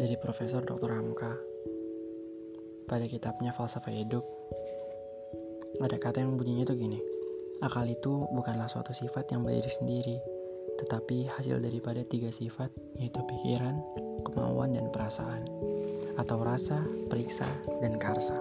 Dari Profesor Dr. Hamka. Pada kitabnya Falsafah Hidup, ada kata yang bunyinya tuh gini. Akal itu bukanlah suatu sifat yang berdiri sendiri, tetapi hasil daripada tiga sifat, yaitu pikiran, kemauan, dan perasaan, atau rasa, periksa, dan karsa.